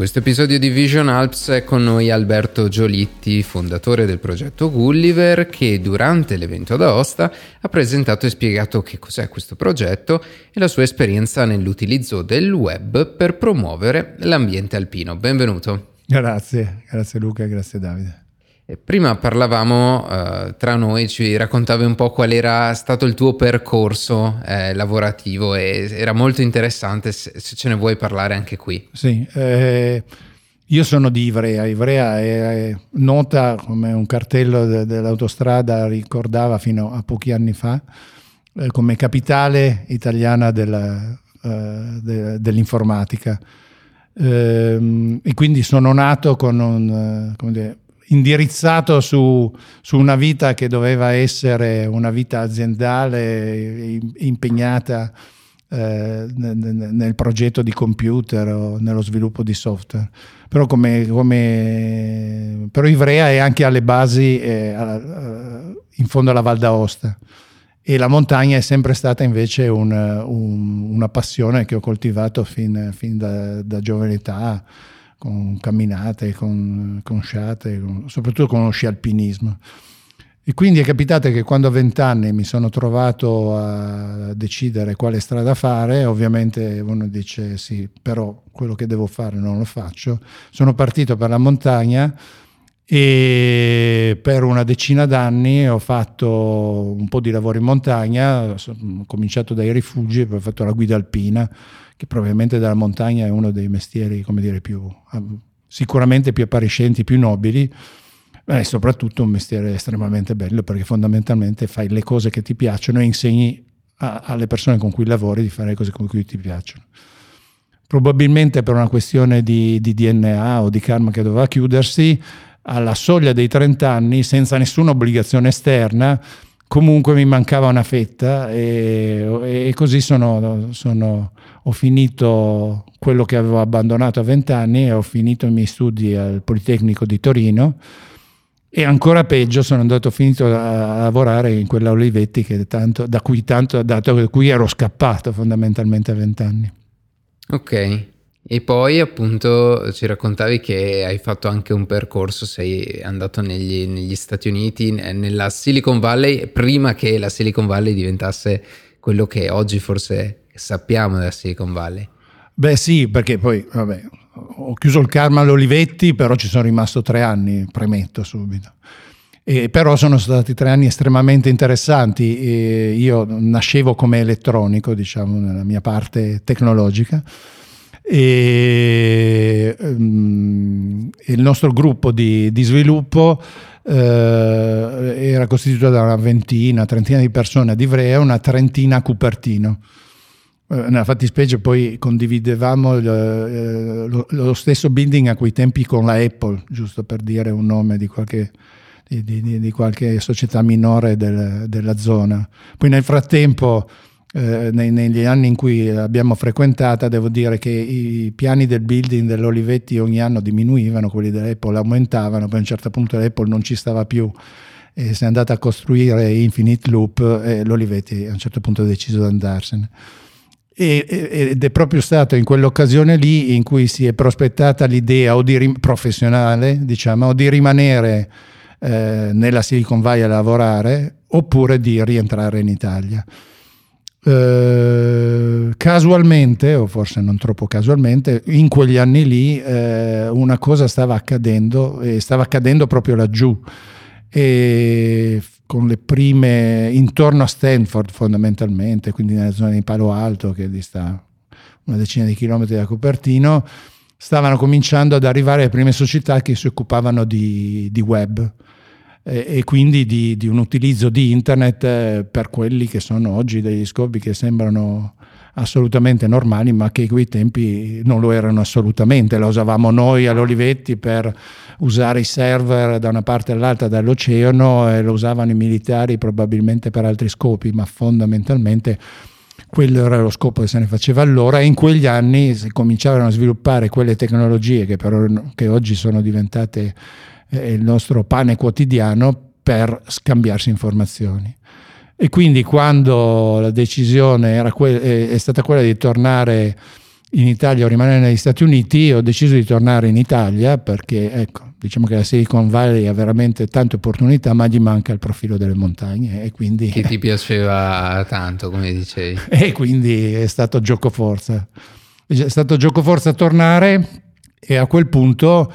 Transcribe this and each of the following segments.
questo episodio di Vision Alps è con noi Alberto Giolitti, fondatore del progetto Gulliver, che durante l'evento ad Aosta ha presentato e spiegato che cos'è questo progetto e la sua esperienza nell'utilizzo del web per promuovere l'ambiente alpino. Benvenuto. Grazie, grazie Luca, grazie Davide. Prima parlavamo uh, tra noi, ci raccontavi un po' qual era stato il tuo percorso eh, lavorativo e era molto interessante se, se, ce ne vuoi parlare anche qui. Sì, eh, io sono di Ivrea, Ivrea è, nota come un cartello de, dell'autostrada, ricordava fino a pochi anni fa, eh, come capitale italiana della, eh, de, dell'informatica. Ehm, e quindi sono nato con un, dire, indirizzato su, su, una vita che doveva essere una vita aziendale impegnata eh, nel progetto di computer o nello sviluppo di software. Però, come, come, però Ivrea è anche alle basi eh, in fondo alla Val d'Aosta e la montagna è sempre stata invece un, un, una passione che ho coltivato fin, fin da, da giovane età con camminate, con, con sciate, con, soprattutto con lo sci alpinismo. E quindi è capitato che quando a vent'anni mi sono trovato a decidere quale strada fare, ovviamente uno dice sì, però quello che devo fare non lo faccio. Sono partito per la montagna e per una decina d'anni ho fatto un po' di lavoro in montagna, ho cominciato dai rifugi, poi ho fatto la guida alpina che probabilmente dalla montagna è uno dei mestieri, come dire, più, sicuramente più appariscenti, più nobili, e soprattutto un mestiere estremamente bello perché fondamentalmente fai le cose che ti piacciono e insegni a, alle persone con cui lavori di fare le cose con cui ti piacciono. Probabilmente per una questione di, di DNA o di karma che doveva chiudersi, alla soglia dei 30 anni, senza nessuna obbligazione esterna, comunque mi mancava una fetta e, e così sono, sono, ho finito quello che avevo abbandonato a vent'anni e ho finito i miei studi al Politecnico di Torino e ancora peggio sono andato finito a, lavorare in quella Olivetti tanto, da, cui tanto, da cui ero scappato fondamentalmente a vent'anni. Ok, e poi appunto ci raccontavi che hai fatto anche un percorso, sei andato negli, negli, Stati Uniti, nella Silicon Valley, prima che la Silicon Valley diventasse quello che oggi forse sappiamo della Silicon Valley. Beh sì, perché poi vabbè, ho chiuso il karma all'Olivetti, però ci sono rimasto tre anni, premetto subito. E però sono stati tre anni estremamente interessanti. E io nascevo come elettronico, diciamo, nella mia parte tecnologica e um, il nostro gruppo di, di sviluppo uh, era costituito da una ventina, trentina di persone ad Ivrea e una trentina a Cupertino. Uh, nella fattispecie poi condividevamo lo, lo, lo, stesso building a quei tempi con la Apple, giusto per dire un nome di qualche, di, di, di qualche società minore del, della zona. Poi nel frattempo eh, negli anni in cui l'abbiamo frequentata, devo dire che i piani del building dell'Olivetti ogni anno diminuivano, quelli dell'Apple aumentavano, poi a un certo punto l'Apple non ci stava più e si è andata a costruire Infinite Loop e l'Olivetti a un certo punto ha deciso di andarsene. ed è proprio stato in quell'occasione lì in cui si è prospettata l'idea o di, professionale, diciamo, o di rimanere eh, nella Silicon Valley a lavorare oppure di rientrare in Italia. Eh, casualmente, o forse non troppo casualmente, in quegli anni lì eh, una cosa stava accadendo e stava accadendo proprio laggiù. E con le prime intorno a Stanford fondamentalmente, quindi nella zona di Palo Alto che dista una decina di chilometri da Cupertino, stavano cominciando ad arrivare le prime società che si occupavano di, di web e quindi di, di, un utilizzo di internet eh, per quelli che sono oggi degli scopi che sembrano assolutamente normali, ma che in quei tempi non lo erano assolutamente. La usavamo noi all'Olivetti per usare i server da una parte all'altra dall'oceano e lo usavano i militari probabilmente per altri scopi, ma fondamentalmente quello era lo scopo che se ne faceva allora e in quegli anni si cominciavano a sviluppare quelle tecnologie che, però, che oggi sono diventate eh, il nostro pane quotidiano per scambiarsi informazioni. E quindi quando la decisione que- è stata quella di tornare in Italia o rimanere negli Stati Uniti, ho deciso di tornare in Italia perché ecco, diciamo che la Silicon Valley ha veramente tante opportunità, ma gli manca il profilo delle montagne. E quindi, che ti piaceva tanto, come dicevi. E quindi è stato gioco forza. È stato gioco forza tornare e a quel punto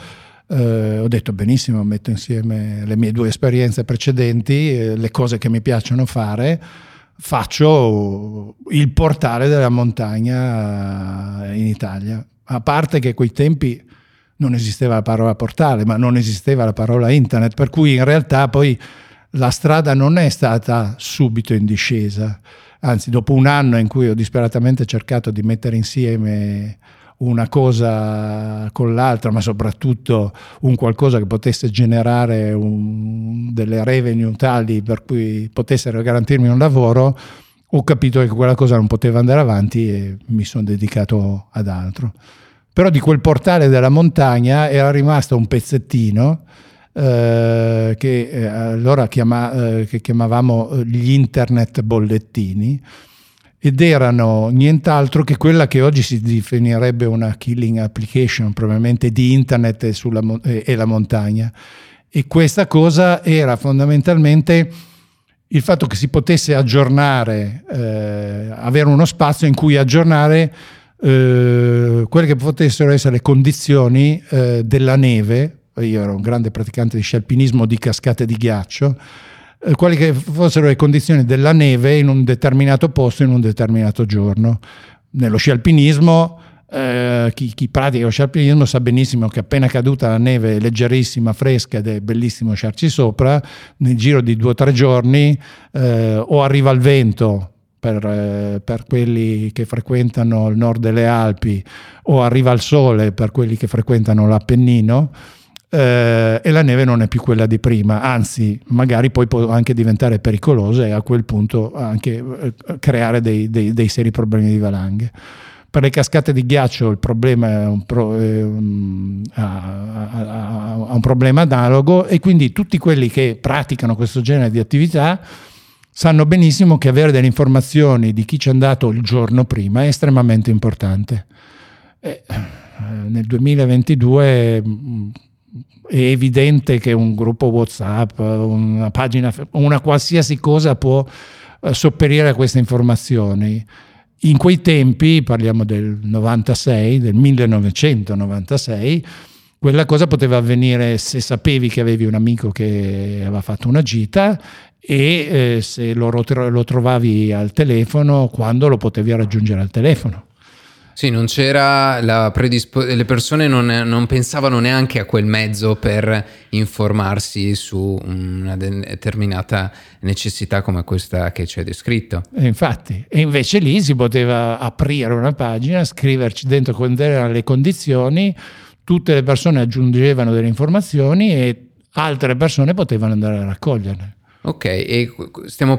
eh, ho detto benissimo, metto insieme le mie due esperienze precedenti, eh, le cose che mi piacciono fare faccio il portale della montagna in Italia. A parte che a quei tempi non esisteva la parola portale, ma non esisteva la parola internet, per cui in realtà poi la strada non è stata subito in discesa, anzi dopo un anno in cui ho disperatamente cercato di mettere insieme una cosa con l'altra, ma soprattutto un qualcosa che potesse generare un, delle revenue tali per cui potessero garantirmi un lavoro, ho capito che quella cosa non poteva andare avanti e mi sono dedicato ad altro. Però di quel portale della montagna era rimasto un pezzettino eh, che eh, allora chiama, eh, che chiamavamo gli internet bollettini ed erano nient'altro che quella che oggi si definirebbe una killing application, probabilmente di internet e, sulla, e la montagna. E questa cosa era fondamentalmente il fatto che si potesse aggiornare, eh, avere uno spazio in cui aggiornare eh, quelle che potessero essere le condizioni eh, della neve. Io ero un grande praticante di sci alpinismo di cascate di ghiaccio quali che fossero le condizioni della neve in un determinato posto in un determinato giorno. Nello sci alpinismo, eh, chi, chi, pratica lo sci alpinismo sa benissimo che appena caduta la neve leggerissima, fresca ed è bellissimo sciarci sopra, nel giro di due o tre giorni eh, o arriva il vento per, eh, per, quelli che frequentano il nord delle Alpi o arriva il sole per quelli che frequentano l'Appennino eh, e la neve non è più quella di prima, anzi magari poi può anche diventare pericolosa e a quel punto anche eh, creare dei, dei, dei, seri problemi di valanghe. Per le cascate di ghiaccio il problema è un, pro, è un, ha, ha, ha un problema analogo e quindi tutti quelli che praticano questo genere di attività sanno benissimo che avere delle informazioni di chi ci è andato il giorno prima è estremamente importante. E eh, nel 2022 è evidente che un gruppo WhatsApp, una pagina, una qualsiasi cosa può eh, sopperire a queste informazioni. In quei tempi, parliamo del 96, del 1996, quella cosa poteva avvenire se sapevi che avevi un amico che aveva fatto una gita e eh, se lo, lo trovavi al telefono, quando lo potevi raggiungere al telefono. Sì, non c'era la predisposizione, le persone non, non, pensavano neanche a quel mezzo per informarsi su una determinata necessità come questa che ci hai descritto. E infatti, e invece lì si poteva aprire una pagina, scriverci dentro quali erano le condizioni, tutte le persone aggiungevano delle informazioni e altre persone potevano andare a raccoglierle. Ok, e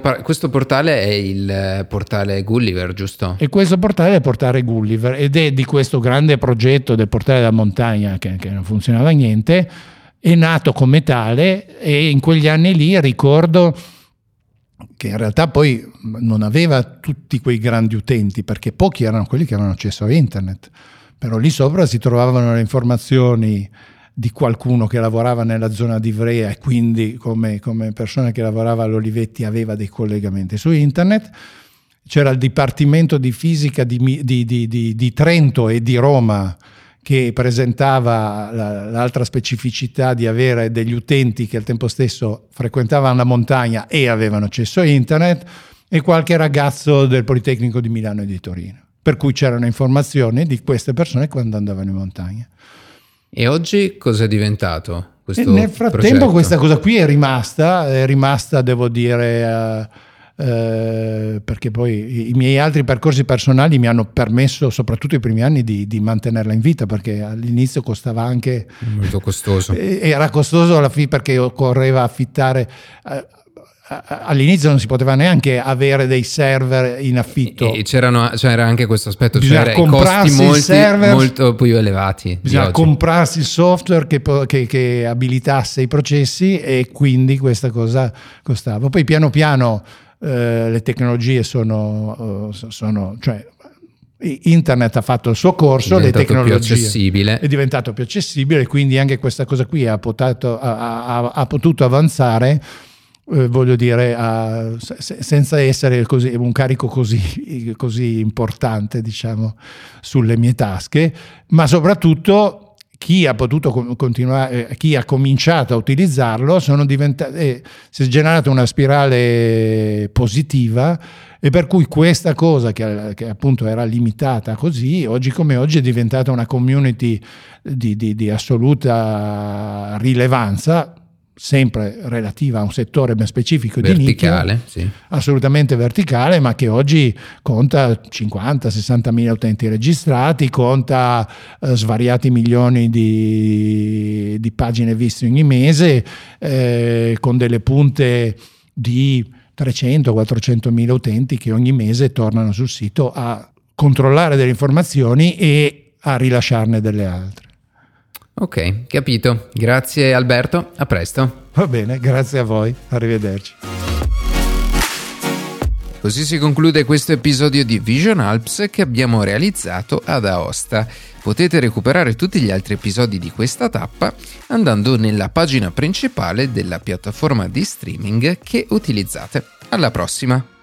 par- questo portale è il portale Gulliver, giusto? E questo portale è il portale Gulliver ed è di questo grande progetto del portale della montagna che, che non funzionava niente, è nato come tale e in quegli anni lì ricordo che in realtà poi non aveva tutti quei grandi utenti perché pochi erano quelli che avevano accesso a internet, però lì sopra si trovavano le informazioni di qualcuno che lavorava nella zona di Ivrea e quindi come, come persona che lavorava all'Olivetti aveva dei collegamenti su internet. C'era il Dipartimento di Fisica di, di, di, di Trento e di Roma che presentava l'altra specificità di avere degli utenti che al tempo stesso frequentavano la montagna e avevano accesso a internet e qualche ragazzo del Politecnico di Milano e di Torino. Per cui c'erano informazioni di queste persone quando andavano in montagna. E oggi cosa è diventato? Questo nel frattempo progetto? questa cosa qui è rimasta, è rimasta devo dire... Uh, Uh, perché poi i miei altri percorsi personali mi hanno permesso, soprattutto i primi anni, di, di mantenerla in vita, perché all'inizio costava anche... Molto costoso. Era costoso alla fine perché occorreva affittare... Uh, all'inizio non si poteva neanche avere dei server in affitto. E c'era anche questo aspetto, cioè costi molti, server, molto più elevati. Bisogna comprarsi il software che, che, che, abilitasse i processi e quindi questa cosa costava. Poi piano piano eh, le tecnologie sono, eh, sono cioè, internet ha fatto il suo corso, le tecnologie è diventato più accessibile, quindi anche questa cosa qui ha, potato, ha, ha, ha potuto avanzare. Eh, voglio dire, a, se, senza essere così, un carico così, così importante, diciamo, sulle mie tasche, ma soprattutto chi ha potuto continuare, eh, chi ha cominciato a utilizzarlo, eh, si è generata una spirale positiva e per cui questa cosa che, che, appunto era limitata così, oggi come oggi è diventata una community di, di, di assoluta rilevanza, sempre relativa a un settore ben specifico verticale, di nicchia, sì. assolutamente verticale, ma che oggi conta 50-60 mila utenti registrati, conta eh, svariati milioni di, di, pagine viste ogni mese, eh, con delle punte di 300-400 mila utenti che ogni mese tornano sul sito a controllare delle informazioni e a rilasciarne delle altre. Ok, capito. Grazie Alberto, a presto. Va bene, grazie a voi, arrivederci. Così si conclude questo episodio di Vision Alps che abbiamo realizzato ad Aosta. Potete recuperare tutti gli altri episodi di questa tappa andando nella pagina principale della piattaforma di streaming che utilizzate. Alla prossima!